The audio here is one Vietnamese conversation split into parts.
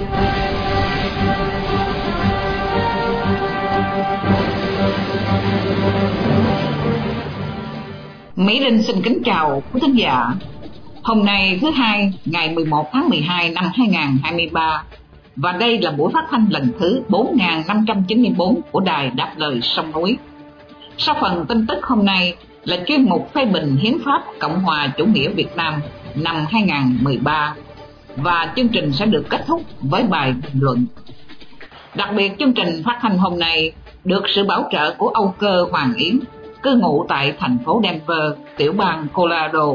Mỹ Linh xin kính chào quý khán giả. Hôm nay thứ hai, ngày 11 tháng 12 năm 2023 và đây là buổi phát thanh lần thứ 4594 của Đài Đáp Lời Sông Núi. Sau phần tin tức hôm nay là chuyên mục phê bình hiến pháp Cộng hòa chủ nghĩa Việt Nam năm 2013 và chương trình sẽ được kết thúc với bài bình luận. Đặc biệt chương trình phát hành hôm nay được sự bảo trợ của Âu Cơ Hoàng Yến, cư ngụ tại thành phố Denver, tiểu bang Colorado,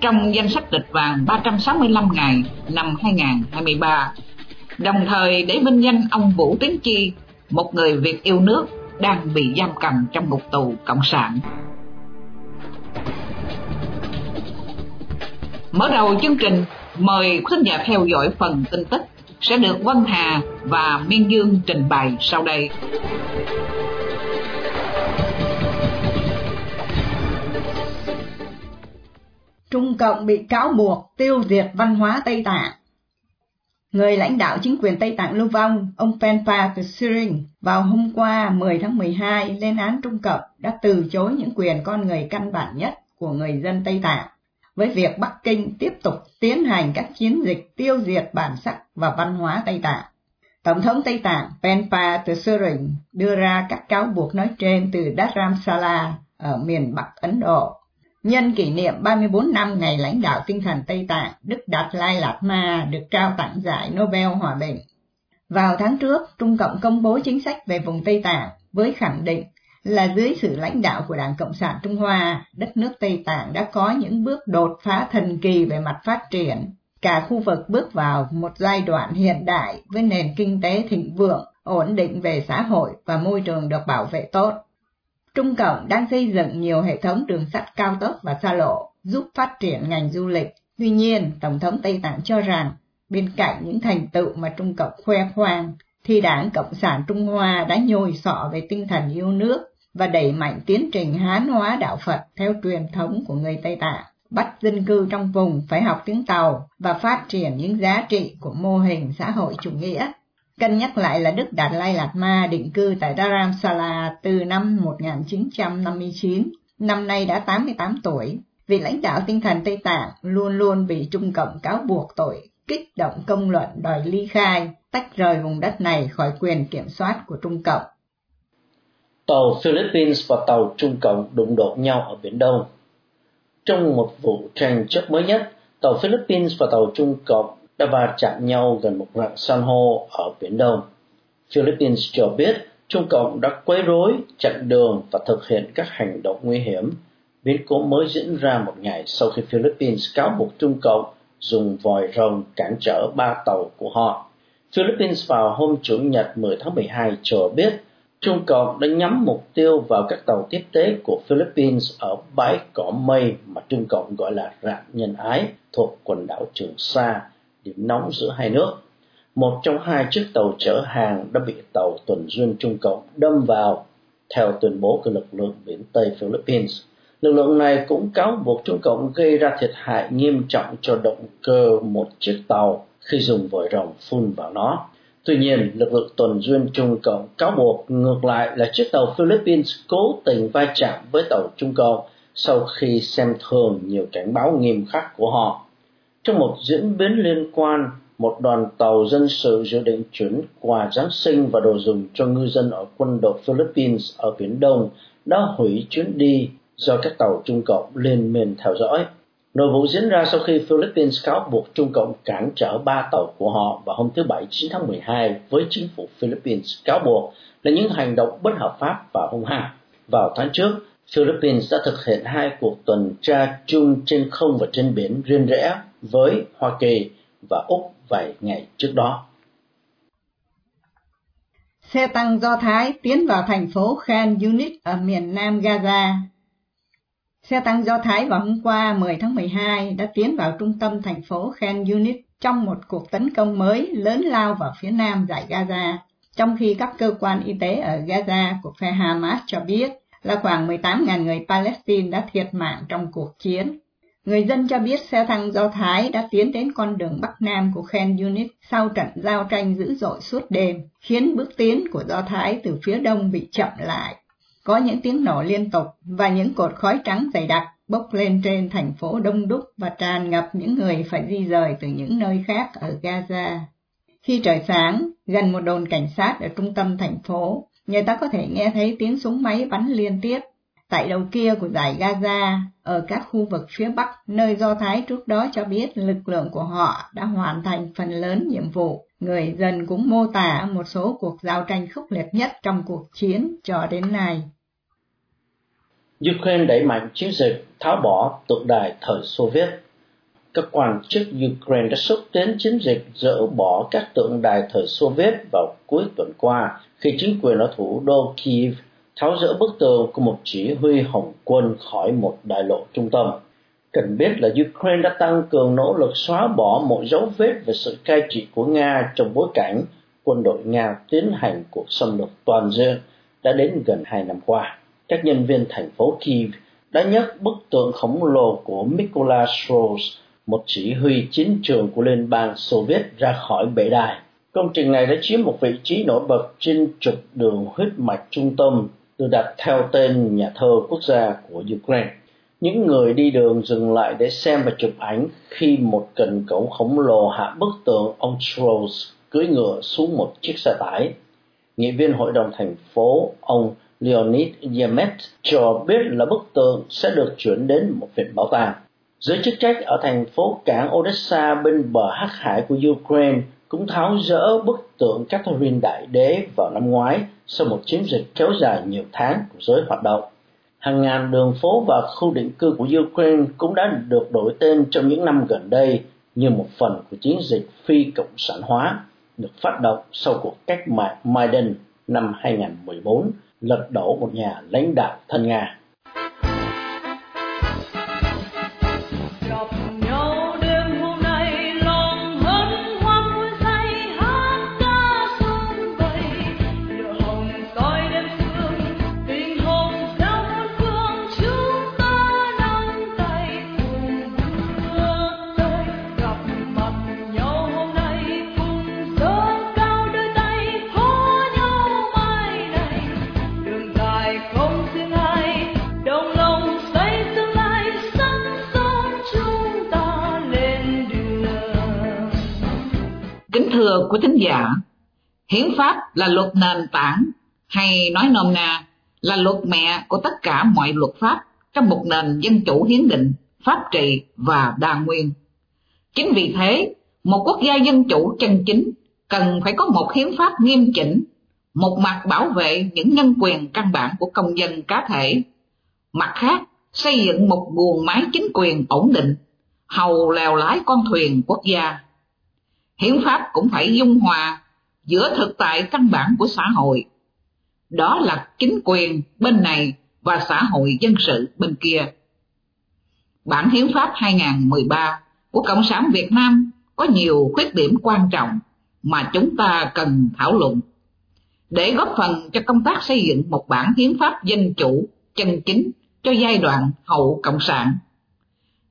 trong danh sách địch vàng 365 ngày năm 2023. Đồng thời để vinh danh ông Vũ Tiến Chi, một người Việt yêu nước đang bị giam cầm trong ngục tù cộng sản. Mở đầu chương trình, mời khán giả theo dõi phần tin tức sẽ được Vân Hà và Miên Dương trình bày sau đây. Trung Cộng bị cáo buộc tiêu diệt văn hóa Tây Tạng. Người lãnh đạo chính quyền Tây Tạng lưu vong, ông Penpa Tsering, vào hôm qua 10 tháng 12 lên án Trung Cộng đã từ chối những quyền con người căn bản nhất của người dân Tây Tạng với việc Bắc Kinh tiếp tục tiến hành các chiến dịch tiêu diệt bản sắc và văn hóa Tây Tạng. Tổng thống Tây Tạng Penpa Tsering đưa ra các cáo buộc nói trên từ Dharamsala ở miền Bắc Ấn Độ. Nhân kỷ niệm 34 năm ngày lãnh đạo tinh thần Tây Tạng, Đức Đạt Lai Lạt Ma được trao tặng giải Nobel Hòa Bình. Vào tháng trước, Trung Cộng công bố chính sách về vùng Tây Tạng với khẳng định là dưới sự lãnh đạo của Đảng Cộng sản Trung Hoa, đất nước Tây Tạng đã có những bước đột phá thần kỳ về mặt phát triển. Cả khu vực bước vào một giai đoạn hiện đại với nền kinh tế thịnh vượng, ổn định về xã hội và môi trường được bảo vệ tốt. Trung Cộng đang xây dựng nhiều hệ thống đường sắt cao tốc và xa lộ, giúp phát triển ngành du lịch. Tuy nhiên, Tổng thống Tây Tạng cho rằng, bên cạnh những thành tựu mà Trung Cộng khoe khoang, thì Đảng Cộng sản Trung Hoa đã nhồi sọ về tinh thần yêu nước và đẩy mạnh tiến trình hán hóa đạo Phật theo truyền thống của người Tây Tạng, bắt dân cư trong vùng phải học tiếng Tàu và phát triển những giá trị của mô hình xã hội chủ nghĩa. Cân nhắc lại là Đức Đạt Lai Lạt Ma định cư tại Dharamsala từ năm 1959, năm nay đã 88 tuổi. Vị lãnh đạo tinh thần Tây Tạng luôn luôn bị Trung Cộng cáo buộc tội kích động công luận đòi ly khai, tách rời vùng đất này khỏi quyền kiểm soát của Trung Cộng tàu Philippines và tàu Trung Cộng đụng độ nhau ở Biển Đông. Trong một vụ tranh chấp mới nhất, tàu Philippines và tàu Trung Cộng đã va chạm nhau gần một rặng san hô ở Biển Đông. Philippines cho biết Trung Cộng đã quấy rối, chặn đường và thực hiện các hành động nguy hiểm. Biến cố mới diễn ra một ngày sau khi Philippines cáo buộc Trung Cộng dùng vòi rồng cản trở ba tàu của họ. Philippines vào hôm Chủ nhật 10 tháng 12 cho biết Trung Cộng đã nhắm mục tiêu vào các tàu tiếp tế của Philippines ở bãi cỏ mây mà Trung Cộng gọi là rạn nhân ái thuộc quần đảo Trường Sa, điểm nóng giữa hai nước. Một trong hai chiếc tàu chở hàng đã bị tàu tuần duyên Trung Cộng đâm vào, theo tuyên bố của lực lượng biển Tây Philippines. Lực lượng này cũng cáo buộc Trung Cộng gây ra thiệt hại nghiêm trọng cho động cơ một chiếc tàu khi dùng vòi rồng phun vào nó. Tuy nhiên, lực lượng tuần duyên Trung Cộng cáo buộc ngược lại là chiếc tàu Philippines cố tình va chạm với tàu Trung Cộng sau khi xem thường nhiều cảnh báo nghiêm khắc của họ. Trong một diễn biến liên quan, một đoàn tàu dân sự dự định chuyển quà Giáng sinh và đồ dùng cho ngư dân ở quân đội Philippines ở Biển Đông đã hủy chuyến đi do các tàu Trung Cộng liên miên theo dõi. Nội vụ diễn ra sau khi Philippines cáo buộc Trung Cộng cản trở ba tàu của họ vào hôm thứ Bảy 9 tháng 12 với chính phủ Philippines cáo buộc là những hành động bất hợp pháp và hung hăng. Vào tháng trước, Philippines đã thực hiện hai cuộc tuần tra chung trên không và trên biển riêng rẽ với Hoa Kỳ và Úc vài ngày trước đó. xe tăng Do Thái tiến vào thành phố Khan Yunis ở miền nam Gaza. Xe tăng Do Thái vào hôm qua 10 tháng 12 đã tiến vào trung tâm thành phố Khan Yunis trong một cuộc tấn công mới lớn lao vào phía nam giải Gaza, trong khi các cơ quan y tế ở Gaza của phe Hamas cho biết là khoảng 18.000 người Palestine đã thiệt mạng trong cuộc chiến. Người dân cho biết xe tăng Do Thái đã tiến đến con đường Bắc Nam của Khan Yunis sau trận giao tranh dữ dội suốt đêm, khiến bước tiến của Do Thái từ phía đông bị chậm lại. Có những tiếng nổ liên tục và những cột khói trắng dày đặc bốc lên trên thành phố đông đúc và tràn ngập những người phải di rời từ những nơi khác ở Gaza. Khi trời sáng, gần một đồn cảnh sát ở trung tâm thành phố, người ta có thể nghe thấy tiếng súng máy bắn liên tiếp. Tại đầu kia của giải Gaza, ở các khu vực phía Bắc, nơi Do Thái trước đó cho biết lực lượng của họ đã hoàn thành phần lớn nhiệm vụ. Người dân cũng mô tả một số cuộc giao tranh khốc liệt nhất trong cuộc chiến cho đến nay. Ukraine đẩy mạnh chiến dịch tháo bỏ tượng đài thời Xô Viết. Các quan chức Ukraine đã xúc tiến chiến dịch dỡ bỏ các tượng đài thời Xô Viết vào cuối tuần qua, khi chính quyền ở thủ đô Kiev tháo rỡ bức tường của một chỉ huy Hồng quân khỏi một đại lộ trung tâm. Cần biết là Ukraine đã tăng cường nỗ lực xóa bỏ mọi dấu vết về sự cai trị của Nga trong bối cảnh quân đội Nga tiến hành cuộc xâm lược toàn diện đã đến gần hai năm qua các nhân viên thành phố Kiev đã nhấc bức tượng khổng lồ của Mikola Stros, một chỉ huy chiến trường của Liên bang Xô Viết ra khỏi bệ đài. Công trình này đã chiếm một vị trí nổi bật trên trục đường huyết mạch trung tâm được đặt theo tên nhà thơ quốc gia của Ukraine. Những người đi đường dừng lại để xem và chụp ảnh khi một cần cẩu khổng lồ hạ bức tượng ông Charles cưỡi ngựa xuống một chiếc xe tải. Nghị viên hội đồng thành phố, ông Leonid Yemet, cho biết là bức tượng sẽ được chuyển đến một viện bảo tàng. Giới chức trách ở thành phố cảng Odessa bên bờ Hắc Hải của Ukraine cũng tháo rỡ bức tượng Catherine Đại Đế vào năm ngoái sau một chiến dịch kéo dài nhiều tháng của giới hoạt động. Hàng ngàn đường phố và khu định cư của Ukraine cũng đã được đổi tên trong những năm gần đây như một phần của chiến dịch phi cộng sản hóa, được phát động sau cuộc cách mạng Maidan năm 2014 lật đổ một nhà lãnh đạo thân Nga. Của thính giả, hiến pháp là luật nền tảng hay nói nôm na là luật mẹ của tất cả mọi luật pháp trong một nền dân chủ hiến định, pháp trị và đa nguyên. Chính vì thế, một quốc gia dân chủ chân chính cần phải có một hiến pháp nghiêm chỉnh, một mặt bảo vệ những nhân quyền căn bản của công dân cá thể, mặt khác xây dựng một guồng máy chính quyền ổn định, hầu lèo lái con thuyền quốc gia hiến pháp cũng phải dung hòa giữa thực tại căn bản của xã hội. Đó là chính quyền bên này và xã hội dân sự bên kia. Bản hiến pháp 2013 của cộng sản Việt Nam có nhiều khuyết điểm quan trọng mà chúng ta cần thảo luận. Để góp phần cho công tác xây dựng một bản hiến pháp dân chủ, chân chính cho giai đoạn hậu cộng sản.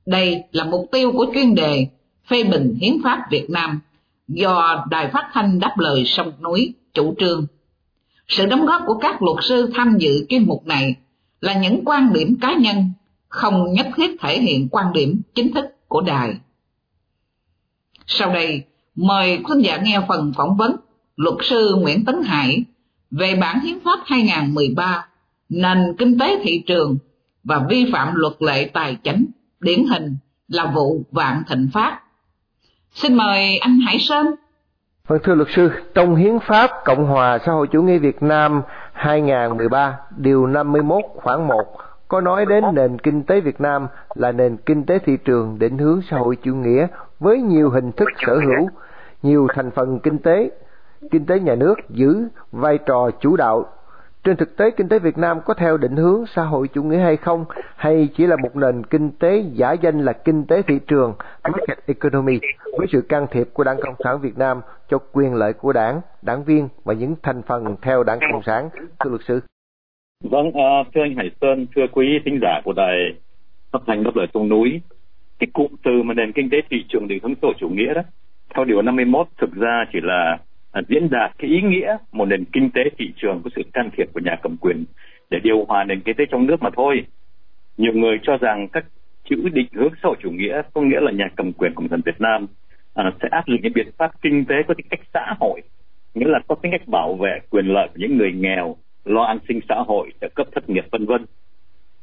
Đây là mục tiêu của chuyên đề phê bình hiến pháp Việt Nam do Đài Phát thanh Đáp lời sông núi chủ trương. Sự đóng góp của các luật sư tham dự chuyên mục này là những quan điểm cá nhân, không nhất thiết thể hiện quan điểm chính thức của đài. Sau đây, mời quý giả nghe phần phỏng vấn luật sư Nguyễn Tấn Hải về bản hiến pháp 2013, nền kinh tế thị trường và vi phạm luật lệ tài chính, điển hình là vụ Vạn Thịnh Phát Xin mời anh Hải Sơn. Vâng thưa luật sư, trong Hiến pháp Cộng hòa xã hội chủ nghĩa Việt Nam 2013, điều 51 khoảng 1 có nói đến nền kinh tế Việt Nam là nền kinh tế thị trường định hướng xã hội chủ nghĩa với nhiều hình thức sở hữu, nhiều thành phần kinh tế. kinh tế nhà nước giữ vai trò chủ đạo trên thực tế kinh tế Việt Nam có theo định hướng xã hội chủ nghĩa hay không hay chỉ là một nền kinh tế giả danh là kinh tế thị trường market economy với sự can thiệp của Đảng Cộng sản Việt Nam cho quyền lợi của đảng, đảng viên và những thành phần theo Đảng Cộng sản thưa luật sư. Vâng, uh, thưa anh Hải Sơn, thưa quý thính giả của đài phát thanh đáp lời sông núi, cái cụm từ mà nền kinh tế thị trường định hướng xã chủ nghĩa đó, theo điều 51 thực ra chỉ là À, diễn đạt cái ý nghĩa một nền kinh tế thị trường có sự can thiệp của nhà cầm quyền để điều hòa nền kinh tế trong nước mà thôi. Nhiều người cho rằng các chữ định hướng xã hội chủ nghĩa có nghĩa là nhà cầm quyền cộng sản Việt Nam à, sẽ áp dụng những biện pháp kinh tế có tính cách xã hội, nghĩa là có tính cách bảo vệ quyền lợi của những người nghèo, lo an sinh xã hội, trợ cấp thất nghiệp vân vân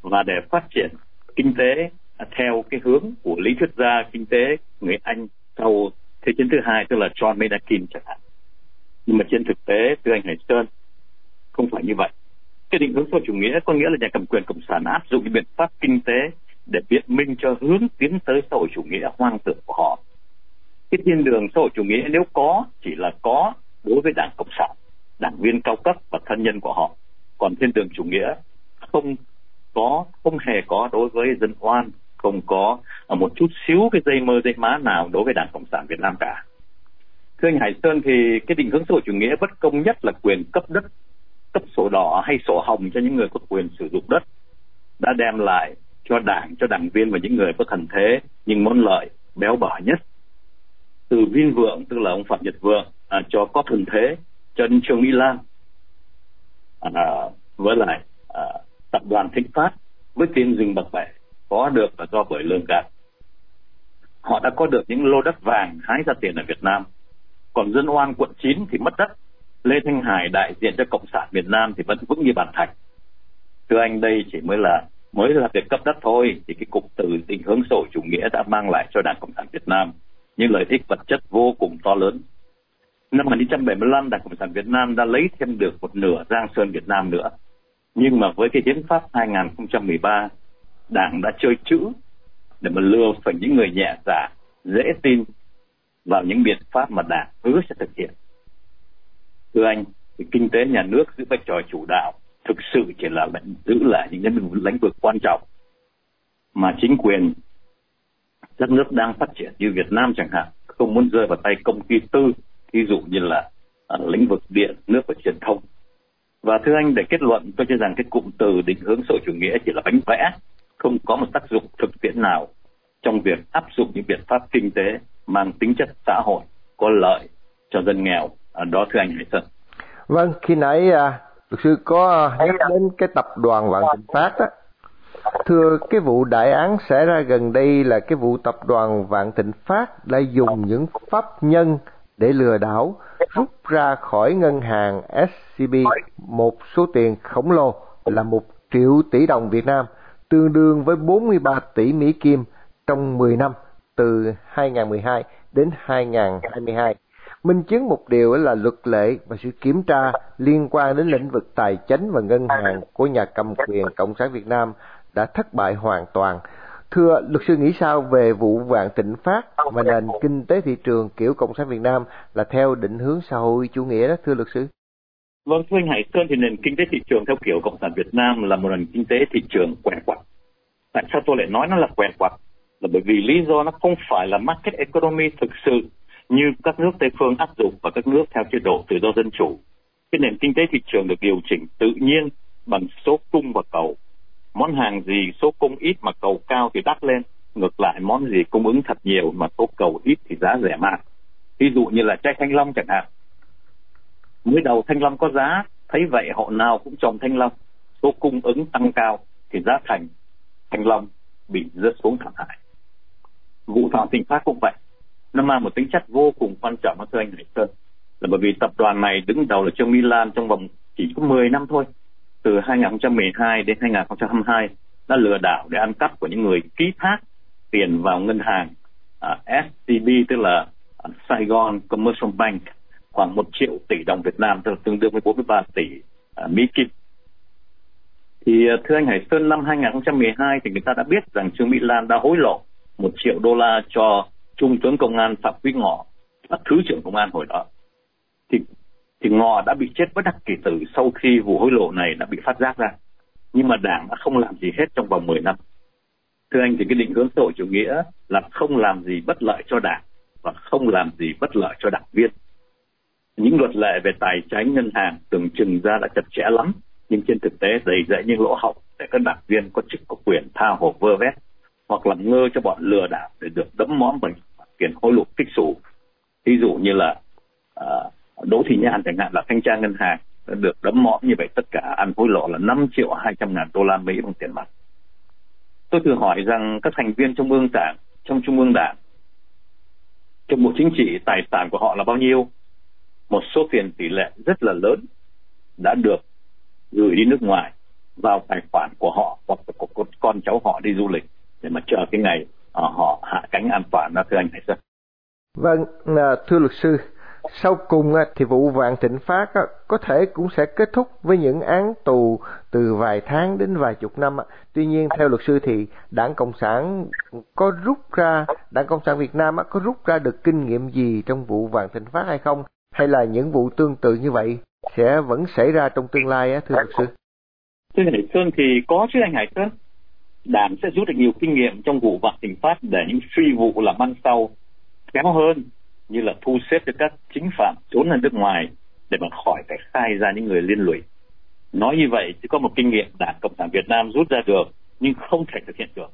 và để phát triển kinh tế à, theo cái hướng của lý thuyết gia kinh tế người Anh sau thế chiến thứ hai tức là John Maynard Keynes chẳng hạn nhưng mà trên thực tế, thưa anh Hải Sơn, không phải như vậy. Cái định hướng xã chủ nghĩa có nghĩa là nhà cầm quyền cộng sản áp dụng những biện pháp kinh tế để biện minh cho hướng tiến tới xã hội chủ nghĩa hoang tưởng của họ. Cái thiên đường xã hội chủ nghĩa nếu có, chỉ là có đối với đảng cộng sản, đảng viên cao cấp và thân nhân của họ. Còn thiên đường chủ nghĩa không có, không hề có đối với dân oan, không có à, một chút xíu cái dây mơ dây má nào đối với đảng cộng sản việt nam cả thưa anh Hải Sơn thì cái định hướng xã hội chủ nghĩa bất công nhất là quyền cấp đất cấp sổ đỏ hay sổ hồng cho những người có quyền sử dụng đất đã đem lại cho đảng cho đảng viên và những người có thần thế nhưng món lợi béo bở nhất. Từ viên vượng tức là ông phạm nhật vượng à, cho có thần thế cho đến trương mỹ lan à, à, với lại à, tập đoàn thịnh phát với tiền rừng bậc bể có được là do bởi lương gạt. Họ đã có được những lô đất vàng hái ra tiền ở Việt Nam còn dân oan quận 9 thì mất đất. Lê thanh hải đại diện cho cộng sản việt nam thì vẫn vững như bàn thạch. Thưa anh, đây chỉ mới là mới là việc cấp đất thôi, thì cái cụm từ định hướng xã hội chủ nghĩa đã mang lại cho đảng cộng sản việt nam những lợi ích vật chất vô cùng to lớn. Năm 1975 đảng cộng sản việt nam đã lấy thêm được một nửa giang sơn việt nam nữa. Nhưng mà với cái hiến pháp 2013 đảng đã chơi chữ để mà lừa phỉnh những người nhẹ dạ dễ tin vào những biện pháp mà đảng hứa sẽ thực hiện. Thưa anh thì kinh tế nhà nước giữ vai trò chủ đạo thực sự chỉ là lệnh giữ lại những lĩnh vực quan trọng mà chính quyền các nước đang phát triển như Việt Nam chẳng hạn không muốn rơi vào tay công ty tư ví dụ như là uh, lĩnh vực điện nước và truyền thông. Và thưa anh để kết luận tôi cho rằng cái cụm từ định hướng xã hội chủ nghĩa chỉ là bánh vẽ không có một tác dụng thực tiễn nào trong việc áp dụng những biện pháp kinh tế mang tính chất xã hội có lợi cho dân nghèo à, đó thưa anh Hải Sơn. Vâng, khi nãy à, luật sư có à, nhắc đến cái tập đoàn Vạn Thịnh Phát đó. Thưa cái vụ đại án xảy ra gần đây là cái vụ tập đoàn Vạn Thịnh Phát đã dùng những pháp nhân để lừa đảo rút ra khỏi ngân hàng SCB một số tiền khổng lồ là một triệu tỷ đồng Việt Nam, tương đương với 43 tỷ Mỹ Kim trong 10 năm từ 2012 đến 2022. Minh chứng một điều là luật lệ và sự kiểm tra liên quan đến lĩnh vực tài chính và ngân hàng của nhà cầm quyền Cộng sản Việt Nam đã thất bại hoàn toàn. Thưa luật sư nghĩ sao về vụ vạn Thịnh phát và nền kinh tế thị trường kiểu Cộng sản Việt Nam là theo định hướng xã hội chủ nghĩa đó thưa luật sư? Vâng, thưa anh Hải Sơn thì nền kinh tế thị trường theo kiểu Cộng sản Việt Nam là một nền kinh tế thị trường què quặt. Tại sao tôi lại nói nó là què quặt? Là bởi vì lý do nó không phải là market economy thực sự như các nước Tây phương áp dụng và các nước theo chế độ tự do dân chủ. Cái nền kinh tế thị trường được điều chỉnh tự nhiên bằng số cung và cầu. Món hàng gì số cung ít mà cầu cao thì đắt lên. Ngược lại món gì cung ứng thật nhiều mà số cầu ít thì giá rẻ mạt. Ví dụ như là trái thanh long chẳng hạn. Mới đầu thanh long có giá, thấy vậy họ nào cũng trồng thanh long. Số cung ứng tăng cao thì giá thành thanh long bị rớt xuống thảm hại vụ thọ tình pháp cũng vậy. Nó mang một tính chất vô cùng quan trọng thưa anh Hải Sơn. Là bởi vì tập đoàn này đứng đầu là Trương Mỹ Lan trong vòng chỉ có 10 năm thôi. Từ 2012 đến 2022 đã lừa đảo để ăn cắp của những người ký thác tiền vào ngân hàng à, uh, SCB tức là Sài Saigon Commercial Bank khoảng 1 triệu tỷ đồng Việt Nam tức là tương đương với 43 tỷ uh, Mỹ Kim. Thì uh, thưa anh Hải Sơn năm 2012 thì người ta đã biết rằng Trương Mỹ Lan đã hối lộ một triệu đô la cho trung tướng công an phạm quý ngọ là thứ trưởng công an hồi đó. Thì thì ngọ đã bị chết bất đắc kỳ tử sau khi vụ hối lộ này đã bị phát giác ra. Nhưng mà đảng đã không làm gì hết trong vòng 10 năm. Thưa anh, thì cái định hướng xã hội chủ nghĩa là không làm gì bất lợi cho đảng và không làm gì bất lợi cho đảng viên. Những luật lệ về tài chính, ngân hàng tưởng chừng ra đã chặt chẽ lắm, nhưng trên thực tế đầy dẫy những lỗ hổng để các đảng viên có chức có quyền tha hồ vơ vét hoặc làm ngơ cho bọn lừa đảo để được đấm móm bằng tiền hối lộ kích xù ví dụ như là uh, Đỗ Thị Nhàn chẳng hạn là thanh tra ngân hàng được đấm mõm như vậy tất cả ăn hối lộ là 5 triệu 200 ngàn đô la Mỹ bằng tiền mặt. Tôi thử hỏi rằng các thành viên trong ương đảng, trong trung ương đảng, trong bộ chính trị tài sản của họ là bao nhiêu? Một số tiền tỷ lệ rất là lớn đã được gửi đi nước ngoài vào tài khoản của họ hoặc của con cháu họ đi du lịch để mà chờ cái ngày họ hạ cánh an toàn đó thưa anh Hải Sơn. Vâng, à, thưa luật sư, sau cùng thì vụ vạn thịnh phát có thể cũng sẽ kết thúc với những án tù từ vài tháng đến vài chục năm. Tuy nhiên theo luật sư thì Đảng Cộng sản có rút ra, Đảng Cộng sản Việt Nam có rút ra được kinh nghiệm gì trong vụ vạn thịnh phát hay không? Hay là những vụ tương tự như vậy sẽ vẫn xảy ra trong tương lai thưa luật sư? Thưa Hải Sơn thì có chứ anh Hải Sơn. Đảng sẽ rút được nhiều kinh nghiệm trong vụ vạn thịnh phát để những phi vụ làm ăn sau kém hơn, như là thu xếp cho các chính phạm trốn ở nước ngoài để mà khỏi phải khai ra những người liên lụy. Nói như vậy chỉ có một kinh nghiệm Đảng Cộng sản Việt Nam rút ra được, nhưng không thể thực hiện được.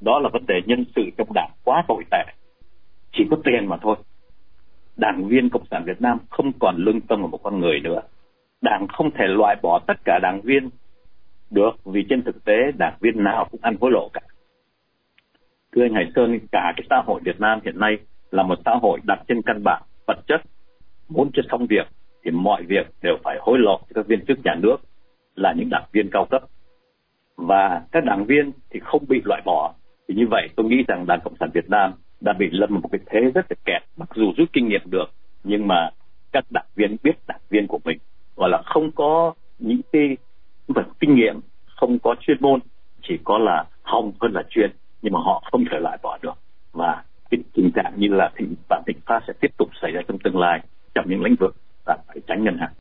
Đó là vấn đề nhân sự trong đảng quá tồi tệ. Chỉ có tiền mà thôi. Đảng viên Cộng sản Việt Nam không còn lương tâm của một con người nữa. Đảng không thể loại bỏ tất cả đảng viên được vì trên thực tế đảng viên nào cũng ăn hối lộ cả. Thưa anh Hải Sơn, cả cái xã hội Việt Nam hiện nay là một xã hội đặt trên căn bản vật chất muốn cho xong việc thì mọi việc đều phải hối lộ cho các viên chức nhà nước là những đảng viên cao cấp và các đảng viên thì không bị loại bỏ thì như vậy tôi nghĩ rằng đảng cộng sản việt nam đã bị lâm vào một cái thế rất là kẹt mặc dù rút kinh nghiệm được nhưng mà các đảng viên biết đảng viên của mình gọi là không có những cái vật kinh nghiệm không có chuyên môn chỉ có là hồng hơn là chuyên nhưng mà họ không thể loại bỏ được và cái tình trạng như là thịnh vạn thịnh phát sẽ tiếp tục xảy ra trong tương lai trong những lĩnh vực và phải tránh ngân hàng.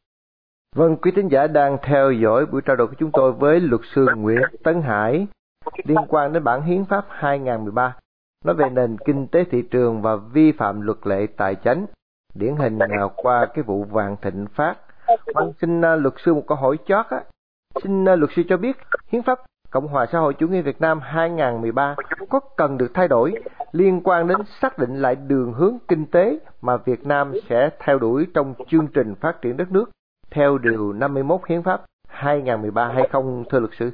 Vâng, quý thính giả đang theo dõi buổi trao đổi của chúng tôi với luật sư Nguyễn Tấn Hải liên quan đến bản hiến pháp 2013 nói về nền kinh tế thị trường và vi phạm luật lệ tài chính điển hình nào qua cái vụ vàng thịnh phát. Vâng, xin à, luật sư một câu hỏi chót á. Xin à, luật sư cho biết hiến pháp Cộng hòa xã hội chủ nghĩa Việt Nam 2013 có cần được thay đổi liên quan đến xác định lại đường hướng kinh tế mà Việt Nam sẽ theo đuổi trong chương trình phát triển đất nước theo điều 51 Hiến pháp 2013 hay không thưa luật sư?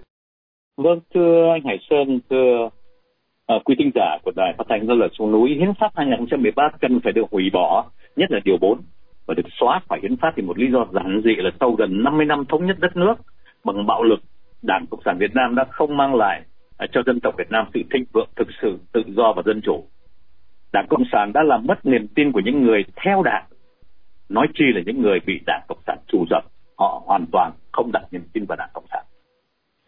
Vâng, thưa anh Hải Sơn, thưa à, quý tinh giả của Đài Phát thanh Dân lời xuống núi, Hiến pháp 2013 cần phải được hủy bỏ, nhất là điều 4 và được xóa khỏi hiến pháp thì một lý do giản dị là sau gần 50 năm thống nhất đất nước bằng bạo lực Đảng Cộng sản Việt Nam đã không mang lại à, cho dân tộc Việt Nam sự thịnh vượng thực sự tự do và dân chủ. Đảng Cộng sản đã làm mất niềm tin của những người theo đảng, nói chi là những người bị Đảng Cộng sản chủ dập, họ hoàn toàn không đặt niềm tin vào Đảng Cộng sản.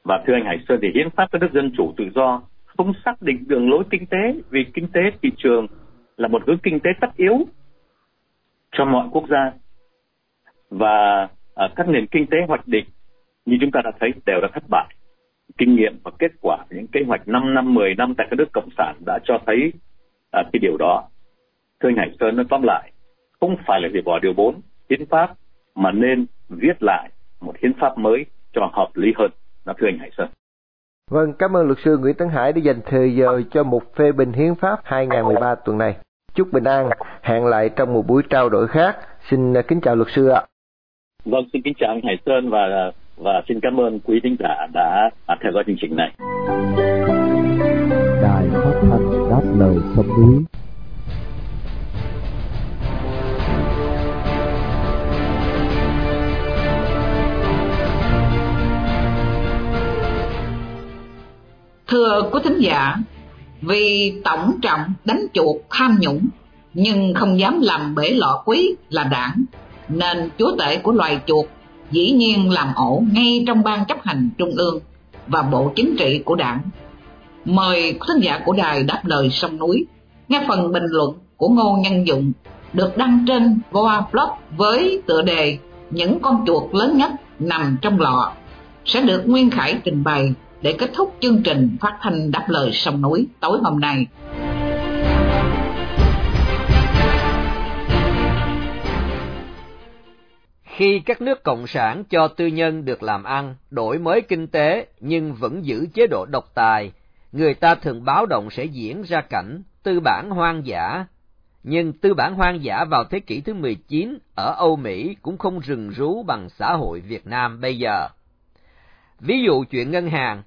Và thưa anh Hải Sơn thì hiến pháp các nước dân chủ tự do không xác định đường lối kinh tế vì kinh tế thị trường là một hướng kinh tế tất yếu cho mọi quốc gia và à, các nền kinh tế hoạch định như chúng ta đã thấy đều đã thất bại. Kinh nghiệm và kết quả những kế hoạch 5 năm, 10 năm tại các nước cộng sản đã cho thấy à, cái điều đó. Thưa anh Hải Sơn nói tóm lại, không phải là việc bỏ điều 4 hiến pháp mà nên viết lại một hiến pháp mới cho hợp lý hơn. Đó thưa anh Hải Sơn. Vâng, cảm ơn luật sư Nguyễn Tấn Hải đã dành thời giờ cho một phê bình hiến pháp 2013 tuần này. Chúc bình an, hẹn lại trong một buổi trao đổi khác. Xin kính chào luật sư ạ. Vâng, xin kính chào anh Hải Sơn và và xin cảm ơn quý thính giả đã theo dõi chương trình này. Đài phát thanh đáp lời sông núi Thưa quý thính giả, vì tổng trọng đánh chuột tham nhũng nhưng không dám làm bể lọ quý là đảng nên chúa tể của loài chuột dĩ nhiên làm ổ ngay trong ban chấp hành trung ương và bộ chính trị của đảng. Mời khán giả của đài đáp lời sông núi, nghe phần bình luận của Ngô Nhân Dụng được đăng trên Voa Blog với tựa đề những con chuột lớn nhất nằm trong lọ sẽ được Nguyên Khải trình bày để kết thúc chương trình phát thanh đáp lời sông núi tối hôm nay. Khi các nước cộng sản cho tư nhân được làm ăn, đổi mới kinh tế nhưng vẫn giữ chế độ độc tài, người ta thường báo động sẽ diễn ra cảnh tư bản hoang dã. Nhưng tư bản hoang dã vào thế kỷ thứ 19 ở Âu Mỹ cũng không rừng rú bằng xã hội Việt Nam bây giờ. Ví dụ chuyện ngân hàng,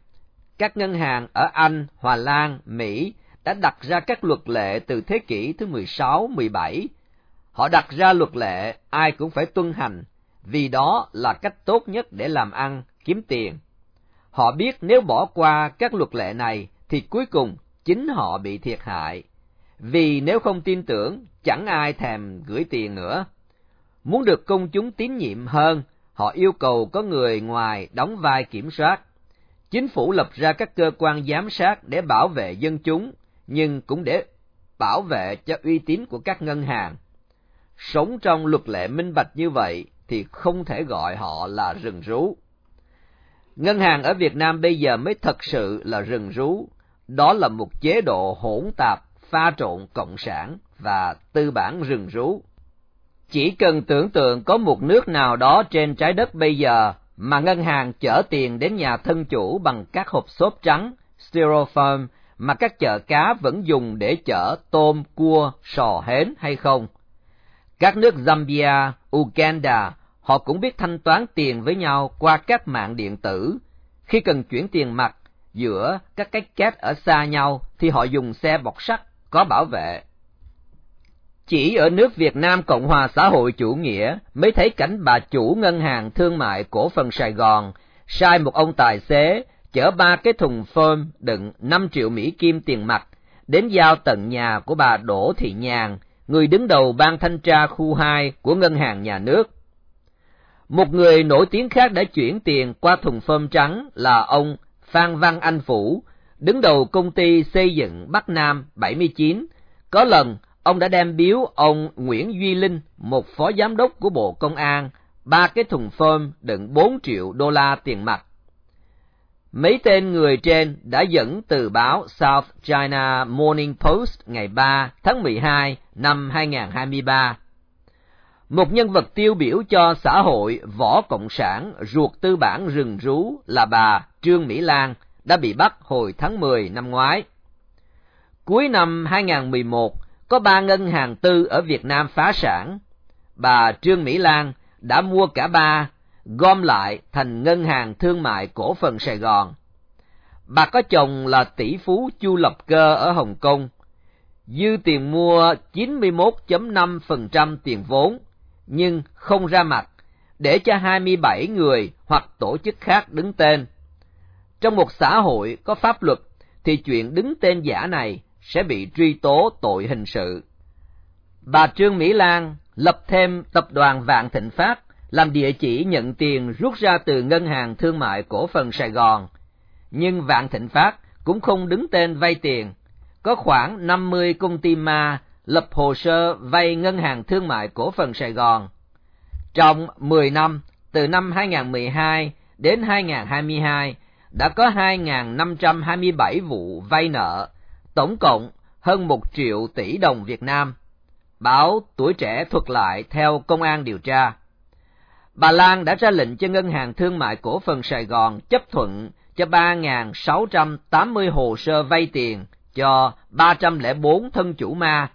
các ngân hàng ở Anh, Hòa Lan, Mỹ đã đặt ra các luật lệ từ thế kỷ thứ 16, 17. Họ đặt ra luật lệ ai cũng phải tuân hành, vì đó là cách tốt nhất để làm ăn, kiếm tiền. Họ biết nếu bỏ qua các luật lệ này thì cuối cùng chính họ bị thiệt hại. Vì nếu không tin tưởng, chẳng ai thèm gửi tiền nữa. Muốn được công chúng tín nhiệm hơn, họ yêu cầu có người ngoài đóng vai kiểm soát. Chính phủ lập ra các cơ quan giám sát để bảo vệ dân chúng, nhưng cũng để bảo vệ cho uy tín của các ngân hàng. Sống trong luật lệ minh bạch như vậy thì không thể gọi họ là rừng rú. Ngân hàng ở Việt Nam bây giờ mới thật sự là rừng rú, đó là một chế độ hỗn tạp pha trộn cộng sản và tư bản rừng rú. Chỉ cần tưởng tượng có một nước nào đó trên trái đất bây giờ mà ngân hàng chở tiền đến nhà thân chủ bằng các hộp xốp trắng, styrofoam mà các chợ cá vẫn dùng để chở tôm, cua, sò hến hay không. Các nước Zambia, Uganda, họ cũng biết thanh toán tiền với nhau qua các mạng điện tử. Khi cần chuyển tiền mặt giữa các cái két ở xa nhau thì họ dùng xe bọc sắt có bảo vệ. Chỉ ở nước Việt Nam Cộng hòa xã hội chủ nghĩa mới thấy cảnh bà chủ ngân hàng thương mại cổ phần Sài Gòn sai một ông tài xế chở ba cái thùng phơm đựng 5 triệu Mỹ Kim tiền mặt đến giao tận nhà của bà Đỗ Thị Nhàn, người đứng đầu ban thanh tra khu 2 của ngân hàng nhà nước. Một người nổi tiếng khác đã chuyển tiền qua thùng phơm trắng là ông Phan Văn Anh Phủ, đứng đầu công ty xây dựng Bắc Nam 79. Có lần, ông đã đem biếu ông Nguyễn Duy Linh, một phó giám đốc của Bộ Công an, ba cái thùng phơm đựng 4 triệu đô la tiền mặt. Mấy tên người trên đã dẫn từ báo South China Morning Post ngày 3 tháng 12 năm 2023. Một nhân vật tiêu biểu cho xã hội võ cộng sản ruột tư bản rừng rú là bà Trương Mỹ Lan đã bị bắt hồi tháng 10 năm ngoái. Cuối năm 2011, có ba ngân hàng tư ở Việt Nam phá sản. Bà Trương Mỹ Lan đã mua cả ba, gom lại thành ngân hàng thương mại cổ phần Sài Gòn. Bà có chồng là tỷ phú Chu Lập Cơ ở Hồng Kông, dư tiền mua 91.5% tiền vốn, nhưng không ra mặt, để cho 27 người hoặc tổ chức khác đứng tên. Trong một xã hội có pháp luật, thì chuyện đứng tên giả này sẽ bị truy tố tội hình sự. Bà Trương Mỹ Lan lập thêm tập đoàn Vạn Thịnh Phát làm địa chỉ nhận tiền rút ra từ ngân hàng thương mại cổ phần Sài Gòn. Nhưng Vạn Thịnh Phát cũng không đứng tên vay tiền. Có khoảng 50 công ty ma lập hồ sơ vay ngân hàng thương mại cổ phần Sài Gòn. Trong 10 năm, từ năm 2012 đến 2022, đã có 2.527 vụ vay nợ, tổng cộng hơn 1 triệu tỷ đồng Việt Nam. Báo Tuổi Trẻ thuật lại theo công an điều tra. Bà Lan đã ra lệnh cho Ngân hàng Thương mại Cổ phần Sài Gòn chấp thuận cho 3.680 hồ sơ vay tiền cho 304 thân chủ ma.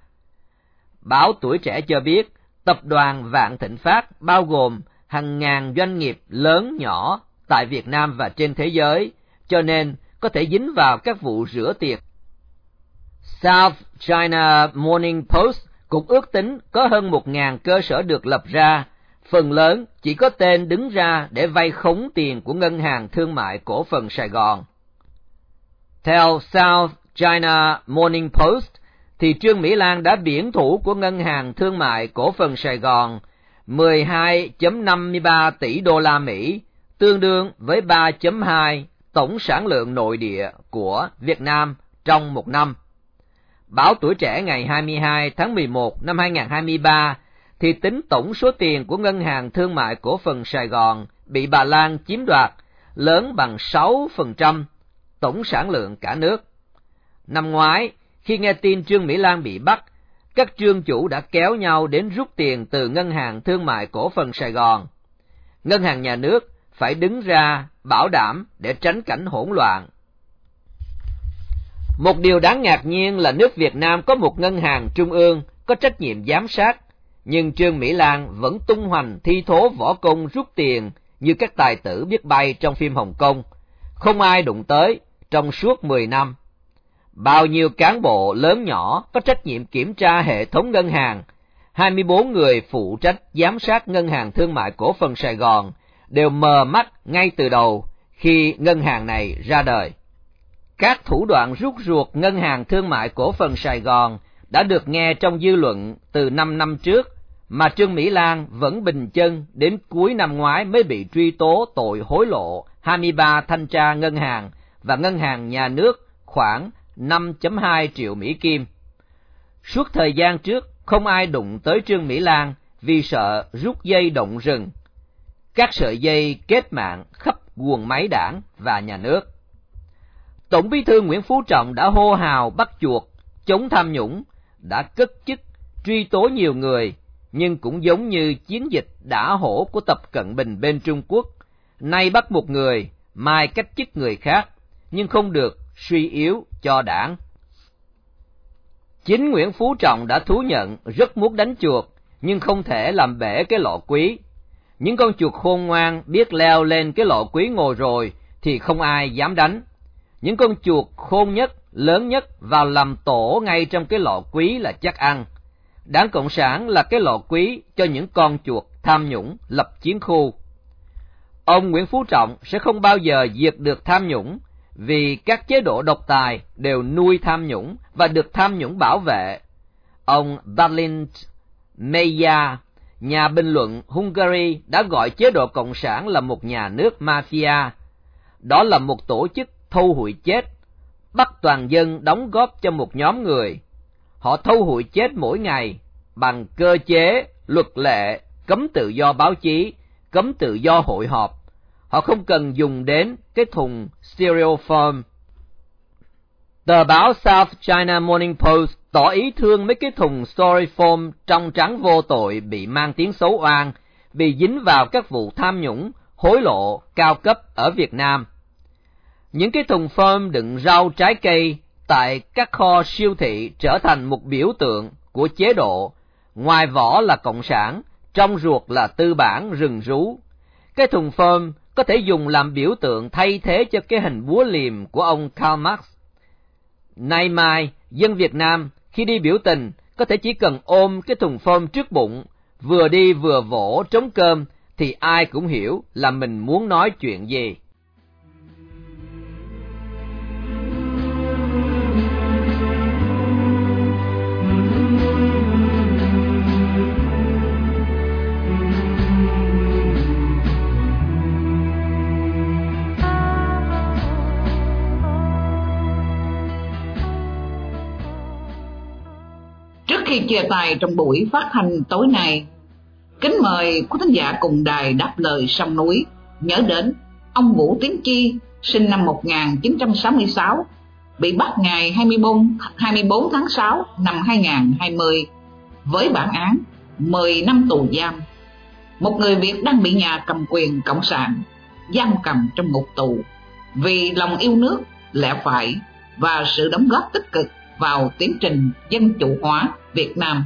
Báo Tuổi Trẻ cho biết, tập đoàn Vạn Thịnh Phát bao gồm hàng ngàn doanh nghiệp lớn nhỏ tại Việt Nam và trên thế giới, cho nên có thể dính vào các vụ rửa tiền. South China Morning Post cũng ước tính có hơn 1.000 cơ sở được lập ra, phần lớn chỉ có tên đứng ra để vay khống tiền của Ngân hàng Thương mại Cổ phần Sài Gòn. Theo South China Morning Post, thì Trương Mỹ Lan đã biển thủ của Ngân hàng Thương mại Cổ phần Sài Gòn 12.53 tỷ đô la Mỹ, tương đương với 3.2 tổng sản lượng nội địa của Việt Nam trong một năm. Báo Tuổi Trẻ ngày 22 tháng 11 năm 2023 thì tính tổng số tiền của Ngân hàng Thương mại Cổ phần Sài Gòn bị bà Lan chiếm đoạt lớn bằng 6% tổng sản lượng cả nước. Năm ngoái, khi nghe tin Trương Mỹ Lan bị bắt, các trương chủ đã kéo nhau đến rút tiền từ Ngân hàng Thương mại Cổ phần Sài Gòn. Ngân hàng nhà nước phải đứng ra bảo đảm để tránh cảnh hỗn loạn. Một điều đáng ngạc nhiên là nước Việt Nam có một ngân hàng trung ương có trách nhiệm giám sát, nhưng Trương Mỹ Lan vẫn tung hoành thi thố võ công rút tiền như các tài tử biết bay trong phim Hồng Kông, không ai đụng tới trong suốt 10 năm. Bao nhiêu cán bộ lớn nhỏ có trách nhiệm kiểm tra hệ thống ngân hàng, 24 người phụ trách giám sát ngân hàng thương mại cổ phần Sài Gòn đều mờ mắt ngay từ đầu khi ngân hàng này ra đời. Các thủ đoạn rút ruột ngân hàng thương mại cổ phần Sài Gòn đã được nghe trong dư luận từ 5 năm trước, mà Trương Mỹ Lan vẫn bình chân đến cuối năm ngoái mới bị truy tố tội hối lộ 23 thanh tra ngân hàng và ngân hàng nhà nước khoảng 5.2 triệu Mỹ Kim. Suốt thời gian trước, không ai đụng tới Trương Mỹ Lan vì sợ rút dây động rừng. Các sợi dây kết mạng khắp quần máy đảng và nhà nước. Tổng bí thư Nguyễn Phú Trọng đã hô hào bắt chuột, chống tham nhũng, đã cất chức, truy tố nhiều người, nhưng cũng giống như chiến dịch đã hổ của Tập Cận Bình bên Trung Quốc, nay bắt một người, mai cách chức người khác, nhưng không được suy yếu cho đảng. Chính Nguyễn Phú Trọng đã thú nhận rất muốn đánh chuột, nhưng không thể làm bể cái lọ quý. Những con chuột khôn ngoan biết leo lên cái lọ quý ngồi rồi thì không ai dám đánh. Những con chuột khôn nhất, lớn nhất vào làm tổ ngay trong cái lọ quý là chắc ăn. Đảng Cộng sản là cái lọ quý cho những con chuột tham nhũng lập chiến khu. Ông Nguyễn Phú Trọng sẽ không bao giờ diệt được tham nhũng vì các chế độ độc tài đều nuôi tham nhũng và được tham nhũng bảo vệ. Ông Balint Meya, nhà bình luận Hungary đã gọi chế độ Cộng sản là một nhà nước mafia. Đó là một tổ chức thu hụi chết, bắt toàn dân đóng góp cho một nhóm người. Họ thâu hụi chết mỗi ngày bằng cơ chế, luật lệ, cấm tự do báo chí, cấm tự do hội họp. Họ không cần dùng đến cái thùng styrofoam. Tờ báo South China Morning Post tỏ ý thương mấy cái thùng styrofoam trong trắng vô tội bị mang tiếng xấu oan vì dính vào các vụ tham nhũng, hối lộ cao cấp ở Việt Nam. Những cái thùng form đựng rau trái cây tại các kho siêu thị trở thành một biểu tượng của chế độ, ngoài vỏ là cộng sản, trong ruột là tư bản rừng rú. Cái thùng phơm có thể dùng làm biểu tượng thay thế cho cái hình búa liềm của ông Karl Marx. Nay mai, dân Việt Nam khi đi biểu tình có thể chỉ cần ôm cái thùng phơm trước bụng, vừa đi vừa vỗ trống cơm thì ai cũng hiểu là mình muốn nói chuyện gì. Khi chia tay trong buổi phát thanh tối nay, kính mời quý thính giả cùng đài đáp lời sông núi. Nhớ đến ông Vũ Tiến Chi sinh năm 1966 bị bắt ngày 24, 24 tháng 6 năm 2020 với bản án 10 năm tù giam. Một người Việt đang bị nhà cầm quyền Cộng sản giam cầm trong ngục tù vì lòng yêu nước, lẽ phải và sự đóng góp tích cực vào tiến trình dân chủ hóa Việt Nam.